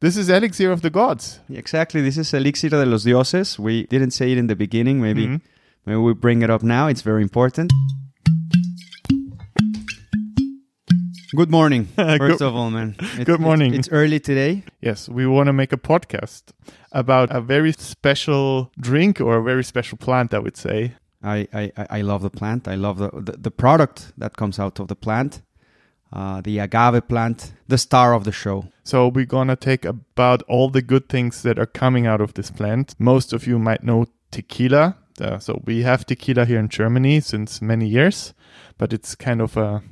This is Elixir of the Gods. Exactly. This is Elixir de los Dioses. We didn't say it in the beginning. Maybe Mhm. maybe we bring it up now. It's very important. Good morning. First Good- of all, man. Good morning. It's, it's early today. Yes, we want to make a podcast about a very special drink or a very special plant, I would say. I, I, I- I love the plant. I love the, the, the product that comes out of the plant. Uh, the agave plant, the star of the show. So we're to take about all the good things that are coming out of this plant. Most of you might know tequila. Uh, so we have tequila here in Germany since many years, but it's kind of a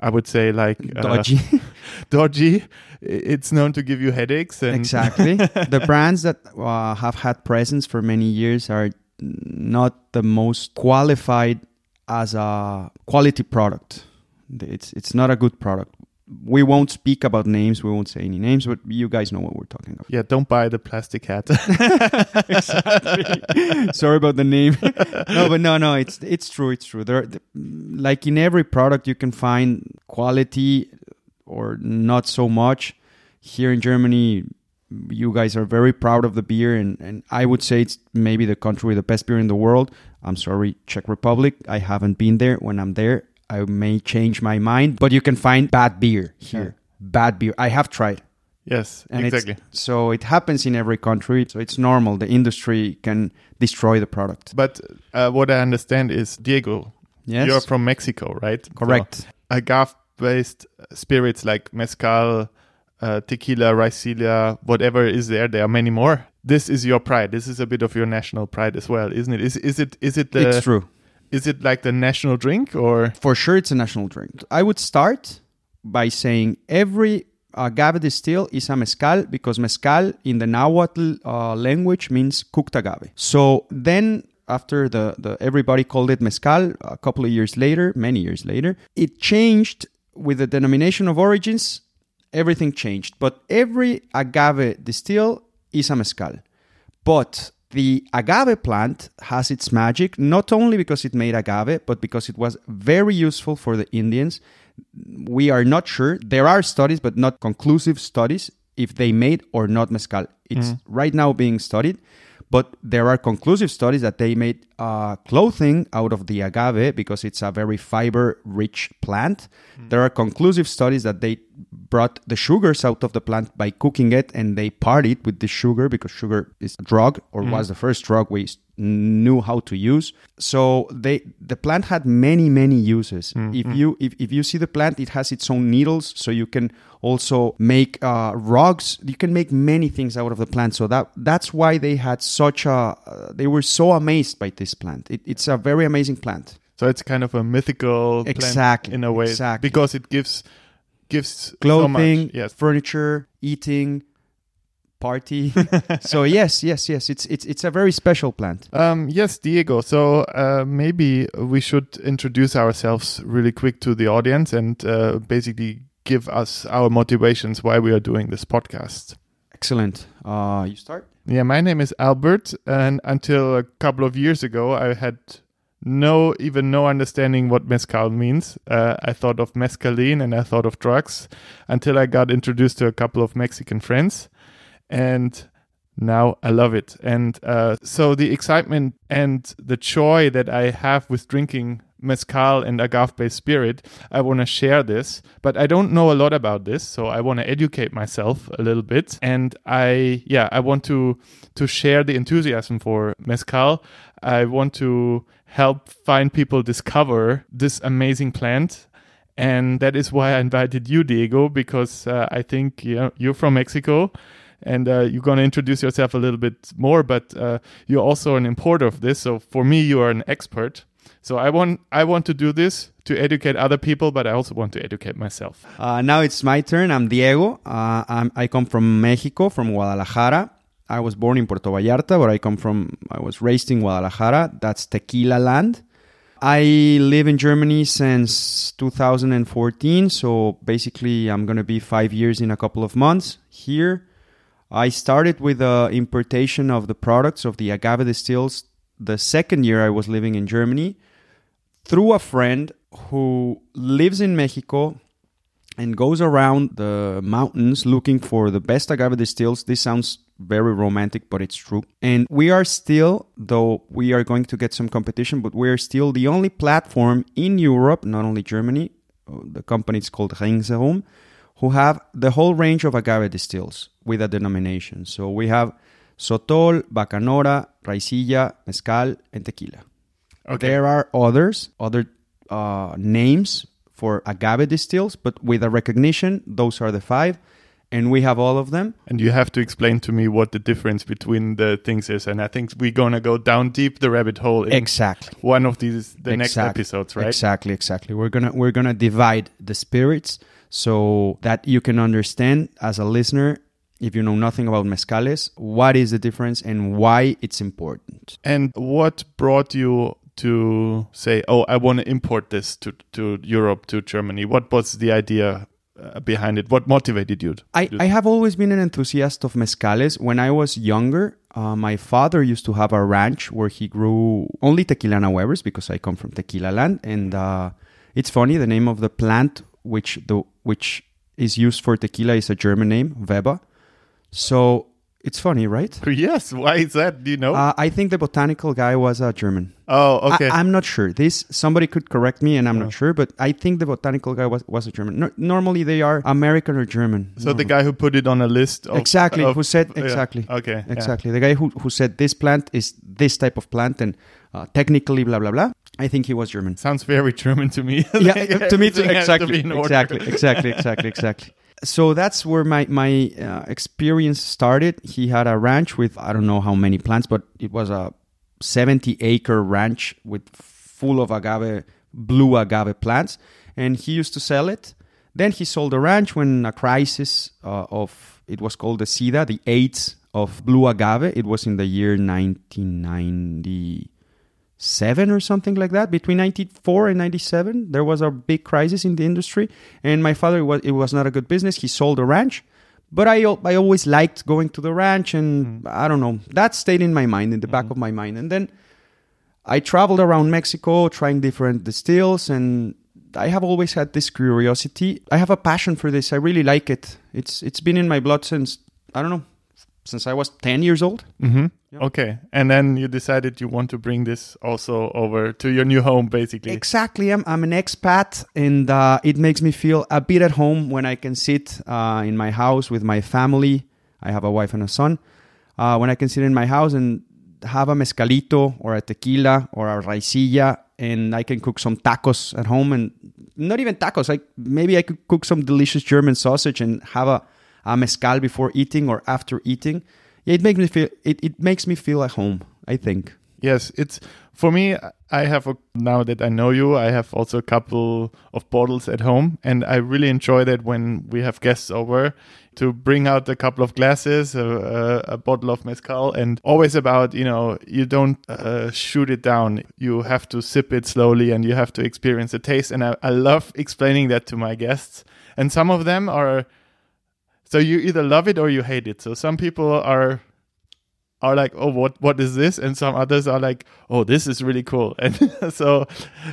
I would say like uh, Dodgy. dodgy. It's known to give you headaches and exactly. the brands that uh, have had presence for many years are not the most qualified as a quality product. It's it's not a good product. We won't speak about names. We won't say any names, but you guys know what we're talking about. yeah, don't buy the plastic hat. Sorry about the name. no, but no, no, it's it's true. It's true. There, like in every product, you can find quality or not so much. Here in Germany, you guys are very proud of the beer, and and I would say it's maybe the country with the best beer in the world. I'm sorry, Czech Republic. I haven't been there. When I'm there, I may change my mind. But you can find bad beer here. Bad beer. I have tried. yes, And exactly. So it happens in every country. So it's normal. The industry can destroy the product. But uh, what I understand is Diego, Yes. you're from Mexico, right? Correct. So agave-based spirits like mezcal, uh, tequila, raicilla, whatever is there. There are many more. This is your pride. This is a bit of your national pride as well, isn't it? Is is it is it the it's true. Is it like the national drink or For sure, it's a national drink. I would start by saying every agave distill is a mezcal because mezcal in the Nahuatl uh, language means cooked agave. So then after the, the everybody called it mezcal a couple of years later many years later it changed with the denomination of origins everything changed but every agave distill is a mezcal but the agave plant has its magic not only because it made agave, but because it was very useful for the Indians. We are not sure. There are studies, but not conclusive studies, if they made or not mezcal. It's mm-hmm. right now being studied, but there are conclusive studies that they made uh, clothing out of the agave because it's a very fiber rich plant. There are conclusive studies that they brought the sugars out of the plant by cooking it and they partied with the sugar because sugar is a drug or was the first drug we knew how to use. So they the plant had many many uses. If you if, if you see the plant it has its own needles so you can also make uh, rugs. You can make many things out of the plant. So that that's why they had such a uh, they were so amazed by this plant. It, it's a very amazing plant. So it's kind of a mythical plant Exactly, in a way exactly. because it gives gives so clothing, much. Yes. furniture, eating, party. so yes, yes, yes. It's it's it's a very special plant. Um, yes, Diego. So uh, maybe we should introduce ourselves really quick to the audience and uh, basically give us our motivations why we are doing this podcast. Excellent. Uh, you start. Yeah, my name is Albert, and until a couple of years ago, I had no even no understanding what mezcal means. Uh, I thought of mescaline and I thought of drugs until I got introduced to a couple of Mexican friends, and now I love it. And uh, so the excitement and the joy that I have with drinking mezcal and agave-based spirit, I want to share this. But I don't know a lot about this, so I want to educate myself a little bit. And I, yeah, I want to to share the enthusiasm for mezcal. I want to help find people discover this amazing plant and that is why I invited you, Diego, because uh, I think you you're from Mexico, and uh, you're going to introduce yourself a little bit more. But uh, you're also an importer of this, so for me, you are an expert. So I want I want to do this to educate other people, but I also want to educate myself. Uh, now it's my turn. I'm Diego. Uh, I'm, I come from Mexico, from Guadalajara. I was born in Puerto Vallarta, but I come from. I was raised in Guadalajara. That's tequila land. I live in Germany since 2014, so basically I'm going to be five years in a couple of months here. I started with the importation of the products of the agave distills the second year I was living in Germany through a friend who lives in Mexico and goes around the mountains looking for the best agave distills. This sounds very romantic, but it's true. And we are still, though we are going to get some competition, but we are still the only platform in Europe, not only Germany, uh, the company is called Ringsherum, who have the whole range of agave distills with a denomination. So we have Sotol, Bacanora, Raicilla, Mezcal, and Tequila. Okay. There are others, other uh, names for agave distills, but with a recognition, those are the five. And we have all of them. And you have to explain to me what the difference between the things is. And I think we're gonna go down deep the rabbit hole in Exactly. one of these the next episodes, right? Exactly, exactly. We're gonna we're gonna divide the spirits so that you can understand as a listener, if you know nothing about mezcales, what is the difference and why it's important. And what brought you to say, "Oh, I want to import this to to Europe, to Germany"? What was the idea uh, behind it? What motivated you? to I, I have always been an enthusiast of mezcales. When I was younger, uh, my father used to have a ranch where he grew only tequilana webers because I come from tequila land. And uh, it's funny, the name of the plant which the which is used for tequila is a German name, Weber. So it's funny, right? Yes. Why is that? Do you know? Uh, I think the botanical guy was a German. oh, okay. I, am not sure. This somebody could correct me, and I'm not sure, but I think the botanical guy was, was a German. No, normally they are American or German. so the guy who put it on a list. Of, exactly of- who said yeah, exactly Okay. yeah. exactly the guy who, who said this plant is this type of plant and uh, technically blah blah blah i think he was german. Sounds very German to me. yeah to me too. to exactly order. exactly exactly exactly exactly. So that's where my my uh, experience started. He had a ranch with i don't know how many plants but it was a 70 acre ranch with full of agave blue agave plants and he used to sell it. Then he sold the ranch when a crisis uh, of it was called the sida the aids of blue agave. It was in the year 1990 seven or something like that. Between ninety four and ninety seven, there was a big crisis in the industry, and my father was it was not a good business. He sold the ranch, but I I always liked going to the ranch, and mm. I don't know that stayed in my mind, in the back mm-hmm. of my mind, and then I traveled around Mexico trying different distills and. I have always had this curiosity. I have a passion for this. I really like it. It's it's been in my blood since I don't know, since I was 10 years old. hmm Okay. And then you decided you want to bring this also over to your new home, basically. Exactly. I'm, I'm an expat, and uh, it makes me feel a bit at home when I can sit uh, in my house with my family. I have a wife and a son. Uh, when I can sit in my house and have a mezcalito or a tequila or a raicilla, and I can cook some tacos at home, and not even tacos. Like maybe I could cook some delicious German sausage and have a, a mezcal before eating or after eating. Yeah, it makes me feel it, it makes me feel at home. I think. Yes, it's for me. I have a, now that I know you, I have also a couple of bottles at home, and I really enjoy that when we have guests over to bring out a couple of glasses, a, a, bottle of mezcal, and always about you know you don't uh, shoot it down. You have to sip it slowly, and you have to experience the taste. And I, I love explaining that to my guests, and some of them are. So you either love it or you hate it. So some people are are like, oh, what what is this? And some others are like, oh, this is really cool. And so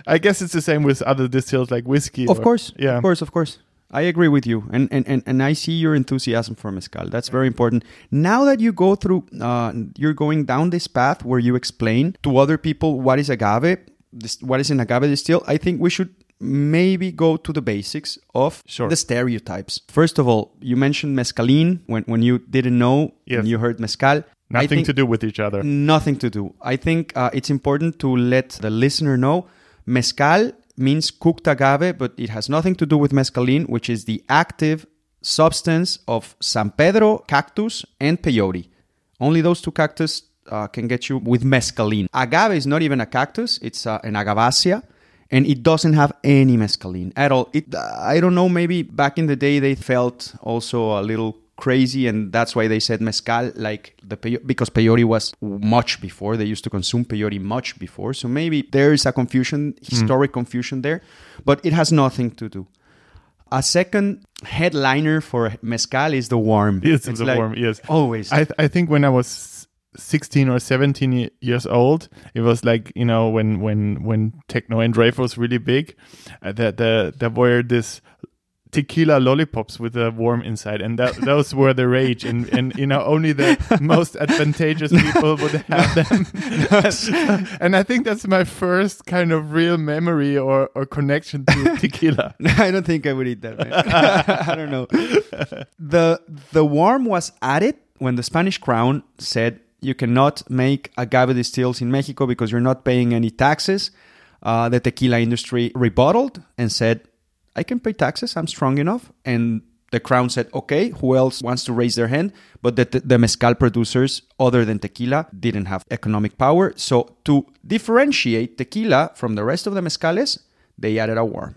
I guess it's the same with other distills like whiskey. Of or- course. yeah. Of course, of course. I agree with you. And, and, and, and I see your enthusiasm for Mezcal. That's very important. Now that you go through, uh, you're going down this path where you explain to other people what is agave, this, what is an agave distill, I think we should maybe go to the basics of Sure. the stereotypes. First of all, you mentioned mescaline when, when you didn't know, Yes. when you heard mezcal. I Nothing think- to do with each other. Nothing to do. I think uh, it's important to let the listener know mezcal means cooked agave, but it has nothing to do with mescaline, which is the active substance of San Pedro cactus and peyote. Only those two cactus uh, can get you with mescaline. Agave is not even a cactus; it's uh, an agavacea, and it doesn't have any mescaline at all. It, I don't know. Maybe back in the day they felt also a little crazy, and that's why they said mezcal, like the peyo- because peyote was much before. They used to consume peyote much before, so maybe there is a confusion, mm. historic confusion there, but it has nothing to do. A second headliner for mezcal is the warm. Yes, it's a like warm, yes. Always. I I think when I was 16 or 17 years old, it was like you know when when when techno and rave was really big, uh, that the there were this tequila lollipops with a worm inside, and that, those were the rage. And, and you know, only the most advantageous people would have them. and I think that's my first kind of real memory or, or connection to tequila. I don't think I would eat that. I don't know. The the worm was added when the Spanish crown said you cannot make agave distills in Mexico because you're not paying any taxes. Uh, the tequila industry rebutted and said, I can pay taxes. I'm strong enough. And the crown said, okay, who else wants to raise their hand? But the, the mezcal producers, other than tequila, didn't have economic power. So to differentiate tequila from the rest of the mezcales, they added a worm.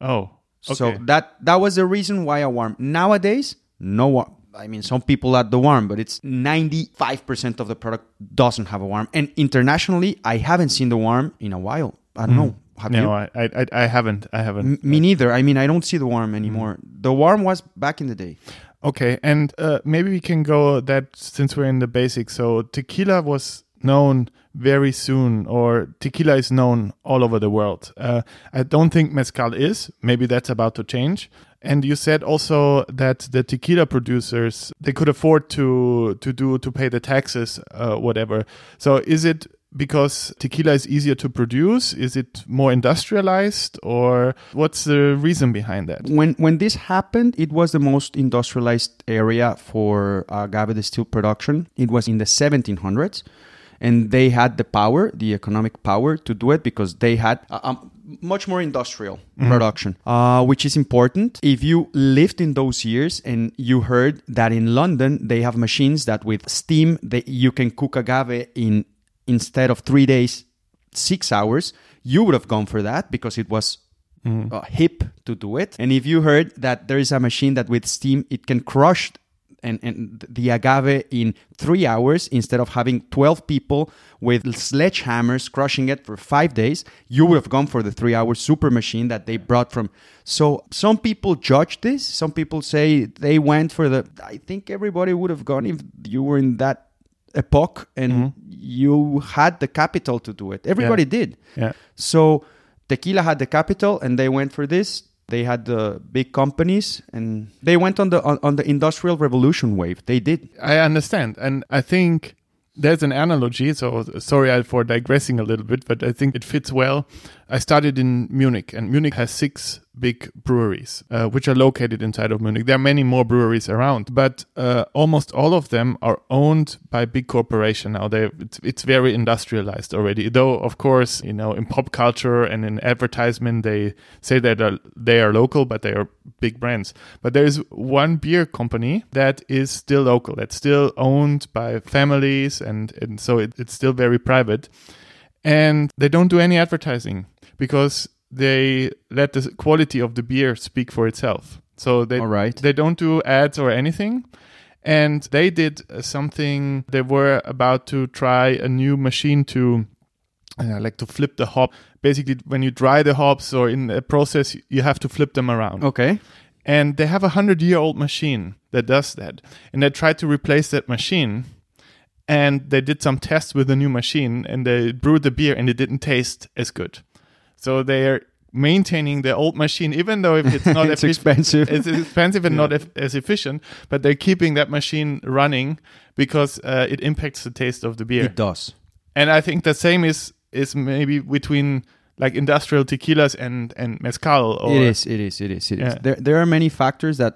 Oh, okay. So that that was the reason why a worm. Nowadays, no worm. I mean, some people add the worm, but it's 95% of the product doesn't have a worm. And internationally, I haven't seen the worm in a while. I don't know. Have no? I, I I haven't. I haven't. M- Me neither. I mean, I don't see the worm anymore. The worm was back in the day. Okay, and uh, maybe we can go that since we're in the basics. So tequila was known very soon, or tequila is known all over the world. Uh, I don't think mezcal is. Maybe that's about to change. And you said also that the tequila producers they could afford to to do to pay the taxes, uh, whatever. So is it because tequila is easier to produce? Is it more industrialized, or what's the reason behind that? When when this happened, it was the most industrialized area for agave distill production. It was in the 1700s, and they had the power, the economic power, to do it because they had a, much more industrial production, uh, which is important. If you lived in those years and you heard that in London they have machines that with steam that you can cook agave in instead of three days, six hours, you would have gone for that because it was uh, hip to do it. And if you heard that there is a machine that with steam it can crush and, and the agave in three hours instead of having 12 people with sledgehammers crushing it for five days, you would have gone for the three hour super machine that they brought from. So some people judge this. Some people say they went for the. I think everybody would have gone if you were in that epoch and mm-hmm. you had the capital to do it. Everybody did. Yeah. So tequila had the capital and they went for this. They had the big companies and they went on the on, on the industrial revolution wave. They did. I understand, and I think there's an analogy. So sorry for digressing a little bit, but I think it fits well. I studied in Munich, and Munich has six big breweries, uh, which are located inside of Munich. There are many more breweries around, but uh, almost all of them are owned by big corporation now. They it's, it's very industrialized already. Though of course, you know, in pop culture and in advertisement, they say that are, they are local, but they are big brands. But there is one beer company that is still local. That's still owned by families, and and so it, it's still very private and they don't do any advertising because they let the quality of the beer speak for itself. So they right. they don't do ads or anything. And they did uh, something. They were about to try a new machine to uh, like to flip the hop. Basically, when you dry the hops or in a process, you have to flip them around Okay. and they have a hundred year old machine that does that and they tried to replace that machine and they did some tests with the new machine and they brewed the beer and it didn't taste as good so they're maintaining the old machine even though if it's not It's expensive. it's expensive and not eff- as efficient but they're keeping that machine running because uh, it impacts the taste of the beer It does. and I think the same is is maybe between like industrial tequilas and and mezcal or it is. It is. It is. It is. Yeah. There, there are many factors that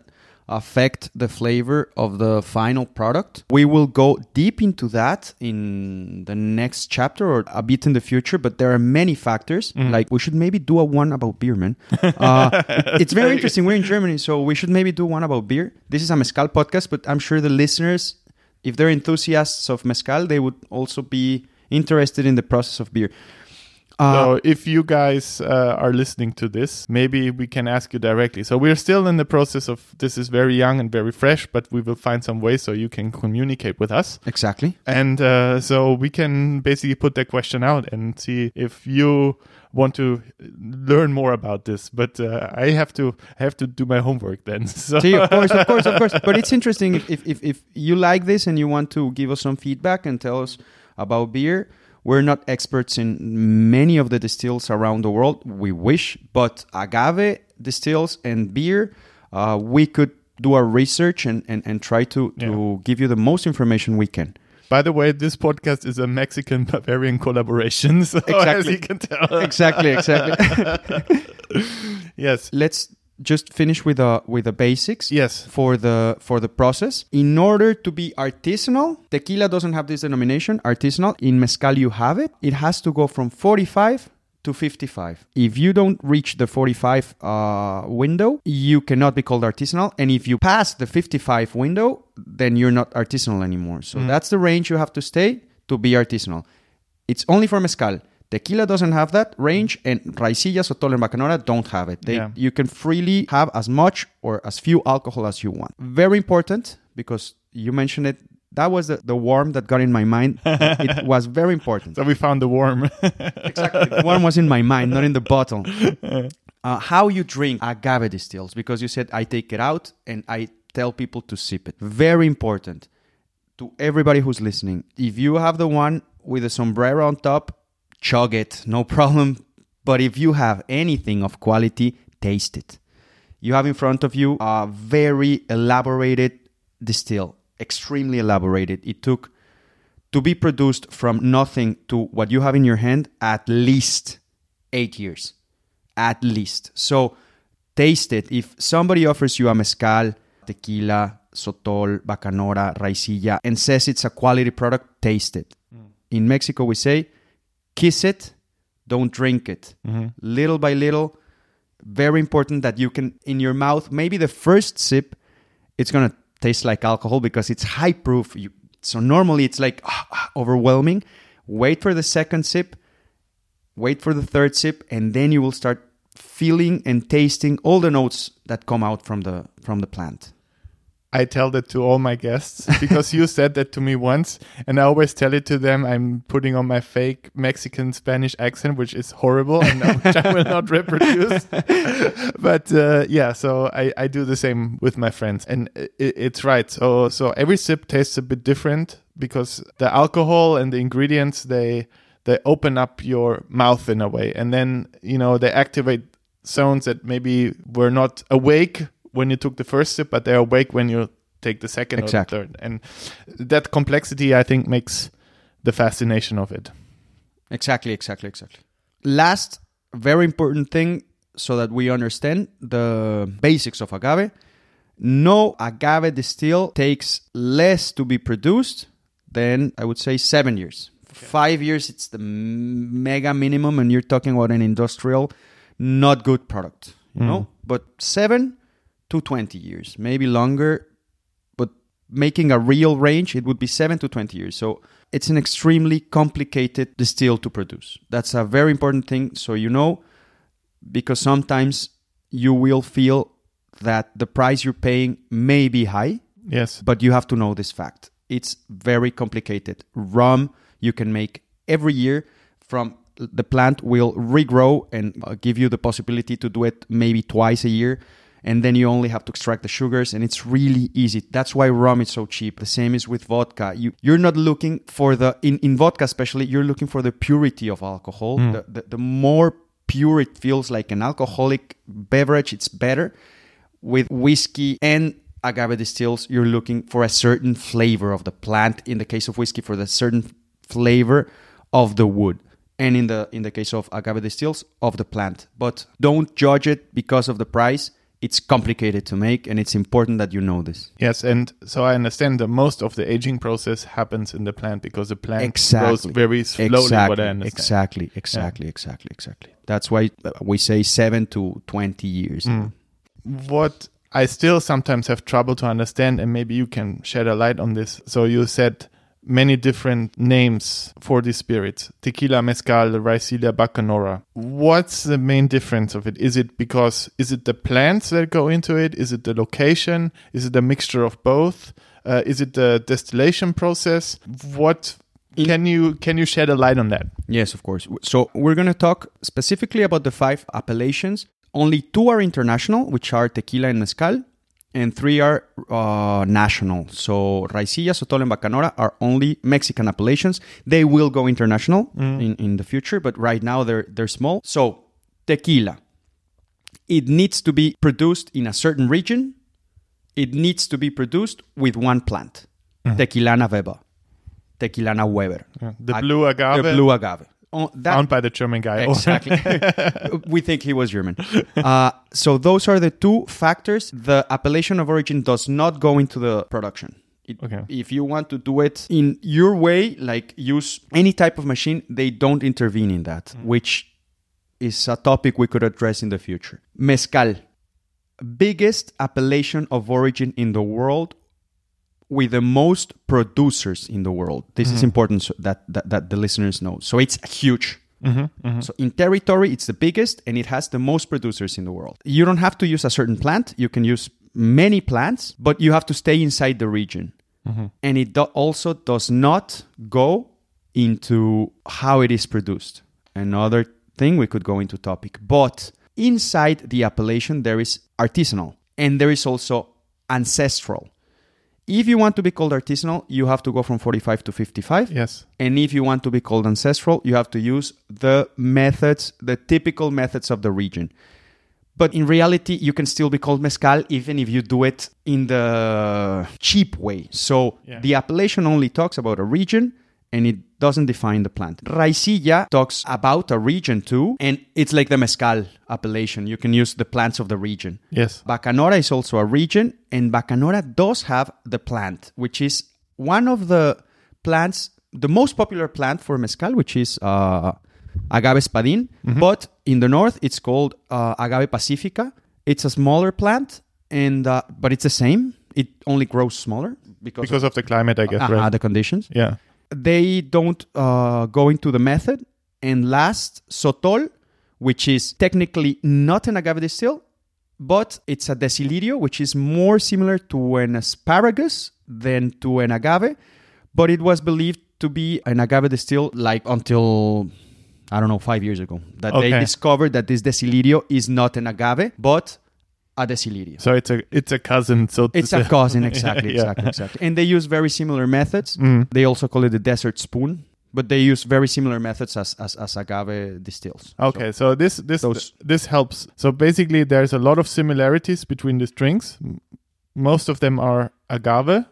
affect the flavor of the final product. We will go deep into that in the next chapter or a bit in the future, but there are many factors. Like we should maybe do a one about beer, man. Uh, it- it's very interesting. We're in Germany, so we should maybe do one about beer. This is a mezcal podcast, but I'm sure the listeners, if they're enthusiasts of mezcal, they would also be interested in the process of beer. Uh, so if you guys uh, are listening to this, maybe we can ask you directly. So we're still in the process of this is very young and very fresh, but we will find some way so you can communicate with us. exactly. And uh, so we can basically put that question out and see if you want to learn more about this. But uh, I have to have to do my homework then. So See, of course, of course, of course. But it's interesting if, if, if, if you like this and you want to give us some feedback and tell us about beer. We're not experts in many of the distills around the world. We wish, but agave, distills and beer, uh, we could do our research and, and, and try to, to give you the most information we can. By the way, this podcast is a Mexican Bavarian collaboration. So as Exactly. you can tell. exactly, exactly. yes. Let's just finish with the with the basics. Yes. For the for the process, in order to be artisanal, tequila doesn't have this denomination. Artisanal in mezcal, you have it. It has to go from forty five to 55. If you don't reach the 45 uh, window, you cannot be called artisanal. And if you pass the 55 window, then you're not artisanal anymore. So that's the range you have to stay to be artisanal. It's only for mezcal. Tequila doesn't have that range, and Raicilla, Sotol, and Bacanora don't have it. They, Yeah. You can freely have as much or as few alcohol as you want. Very important because you mentioned it. That was the, the worm that got in my mind. it was very important. So we found the worm. Exactly. The worm was in my mind, not in the bottle. Uh, how you drink agave distills, because you said I take it out and I tell people to sip it. Very important to everybody who's listening. If you have the one with a sombrero on top, chug it, no problem. But if you have anything of quality, taste it. You have in front of you a very elaborated distill, extremely elaborated. It took to be produced from nothing to what you have in your hand at least eight years. At least. So taste it. If somebody offers you a mezcal, tequila, sotol, bacanora, raicilla, and says it's a quality product, taste it. Mm. In Mexico, we say, kiss it, don't drink it. Little by little, very important that you can, in your mouth, maybe the first sip, it's going to taste like alcohol because it's high proof. You, so normally it's like ah, ah, overwhelming. Wait for the second sip, wait for the third sip, and then you will start feeling and tasting all the notes that come out from the from the plant. I tell that to all my guests because you said that to me once, and I always tell it to them. I'm putting on my fake Mexican Spanish accent, which is horrible and which I will not reproduce. but uh, yeah, so I, I do the same with my friends, and it, it's right. So so every sip tastes a bit different because the alcohol and the ingredients they they open up your mouth in a way, and then you know they activate zones that maybe were not awake when you took the first sip, but they're awake when you take the second Exactly. or the third. And that complexity, I think, makes the fascination of it. Exactly, exactly, exactly. Last very important thing so that we understand the basics of agave. No agave distill takes less to be produced than I would say seven years. Five years, it's the mega minimum, and you're talking about an industrial, not good product, you mm. know. But seven to twenty years, maybe longer, but making a real range, it would be seven to 20 years. So it's an extremely complicated distill to produce. That's a very important thing. So you know, because sometimes you will feel that the price you're paying may be high, Yes. but you have to know this fact. It's very complicated. Rum you can make every year from the plant will regrow and uh, give you the possibility to do it maybe twice a year and then you only have to extract the sugars and it's really easy. That's why rum is so cheap. The same is with vodka. You you're not looking for the in, in vodka especially you're looking for the purity of alcohol. Mm. The, the, the more pure it feels like an alcoholic beverage it's better. With whiskey and agave distills, you're looking for a certain flavor of the plant. In the case of whiskey, for the certain flavor of the wood, and in the in the case of agave distills, of the plant. But don't judge it because of the price. It's complicated to make, and it's important that you know this. Yes, and so I understand that most of the aging process happens in the plant because the plant grows very slowly. exactly, What I understand. exactly, exactly, exactly, exactly. That's why we say seven to twenty years. Mm. What I still sometimes have trouble to understand, and maybe you can shed a light on this. So you said many different names for these spirits: tequila, mezcal, raicilla, bacanora. What's the main difference of it? Is it because is it the plants that go into it? Is it the location? Is it a mixture of both? Uh, is it the distillation process? What can you can you shed a light on that? Yes, of course. So we're going to talk specifically about the five appellations. Only two are international, which are tequila and mezcal, and three are uh, national. So Raicilla, Sotol, and Bacanora are only Mexican appellations. They will go international in, in the future, but right now they're they're small. So tequila. it needs to be produced in a certain region. It needs to be produced with one plant, Tequilana weber, Tequilana Weber, The blue agave, the blue agave. Oh, that- found by the German guy. Exactly. we think he was German. Uh, so those are the two factors. The appellation of origin does not go into the production. It- Okay. If you want to do it in your way, like use any type of machine, they don't intervene in that, which is a topic we could address in the future. Mezcal, biggest appellation of origin in the world with the most producers in the world. This is mm-hmm. important so that, that, that the listeners know. So it's huge. Mm-hmm, mm-hmm. So in territory, it's the biggest and it has the most producers in the world. You don't have to use a certain plant. You can use many plants, but you have to stay inside the region. And it do- also does not go into how it is produced. Another thing we could go into topic. But inside the appellation, there is artisanal and there is also ancestral. If you want to be called artisanal, you have to go from 45 to 55. Yes. And if you want to be called ancestral, you have to use the methods, the typical methods of the region. But in reality, you can still be called mezcal even if you do it in the cheap way. So Yeah. the appellation only talks about a region and it doesn't define the plant. Raicilla talks about a region too, and it's like the mezcal appellation. You can use the plants of the region. Yes. Bacanora is also a region, and Bacanora does have the plant, which is one of the plants, the most popular plant for mezcal, which is uh, Agave espadín. But in the north, it's called uh, Agave pacifica. It's a smaller plant, and uh, but it's the same. It only grows smaller because, Because of the climate, I guess, of uh, right? the conditions. yeah. They don't uh, go into the method. And last, Sotol, which is technically not an agave distill, but it's a decilirio, which is more similar to an asparagus than to an agave. But it was believed to be an agave distill like until I don't know five years ago that they discovered that this decilirio is not an agave but So it's a it's a cousin. So It's a cousin, exactly, Yeah. exactly, exactly. And they use very similar methods. Mm. They also call it the desert spoon, but they use very similar methods as as, as agave distills. Okay, so this this Those- this helps. So basically, there's a lot of similarities between these drinks. Most of them are agave,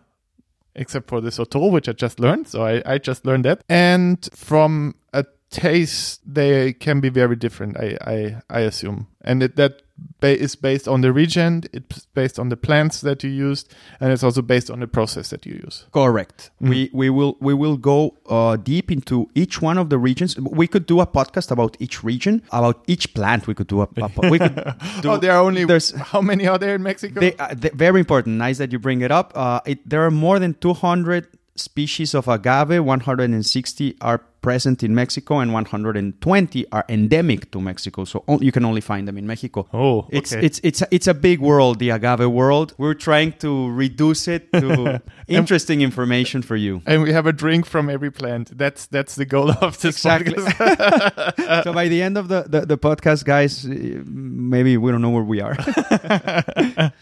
except for the Sotol, which I just learned. So I, I just learned that. And from a taste, they can be very different. I I, I assume, and it, that ba- is based on the region. It's based on the plants that you used, and it's also based on the process that you use. Correct. We we will we will go uh, deep into each one of the regions. We could do a podcast about each region, about each plant. We could do a, a we could do. oh, there are only there's how many are there in Mexico? They, uh, very important. Nice that you bring it up. Uh, it, there are more than 200 species of agave. 160 are present in Mexico, and 120 are endemic to Mexico. So on- you can only find them in Mexico. Oh, It's okay. it's it's a, it's a big world, the agave world. We're trying to reduce it to interesting information for you. and we have a drink from every plant. That's that's the goal of this Exactly. podcast. so by the end of the, the, the podcast, guys, maybe we don't know where we are.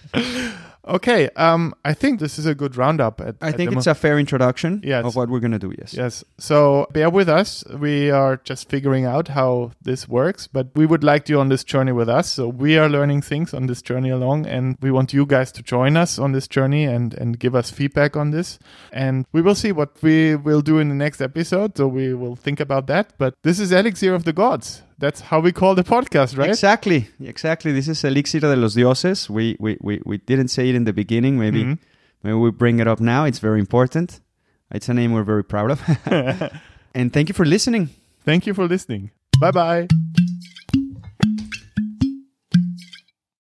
okay, um, I think this is a good roundup. At, I at think it's mo- a fair introduction Yes. of what we're gonna do. Yes. yes. So bear with us. We are just figuring out how this works, but we would like you on this journey with us. So we are learning things on this journey along, and we want you guys to join us on this journey and and give us feedback on this. And we will see what we will do in the next episode. So we will think about that. But this is Elixir of the Gods. That's how we call the podcast, right? Exactly, exactly. This is Elixir de los Dioses. We, we, we, we didn't say it in the beginning. Maybe Mhm. maybe we bring it up now. It's very important. It's a name we're very proud of. and thank you for listening. Thank you for listening. Bye bye.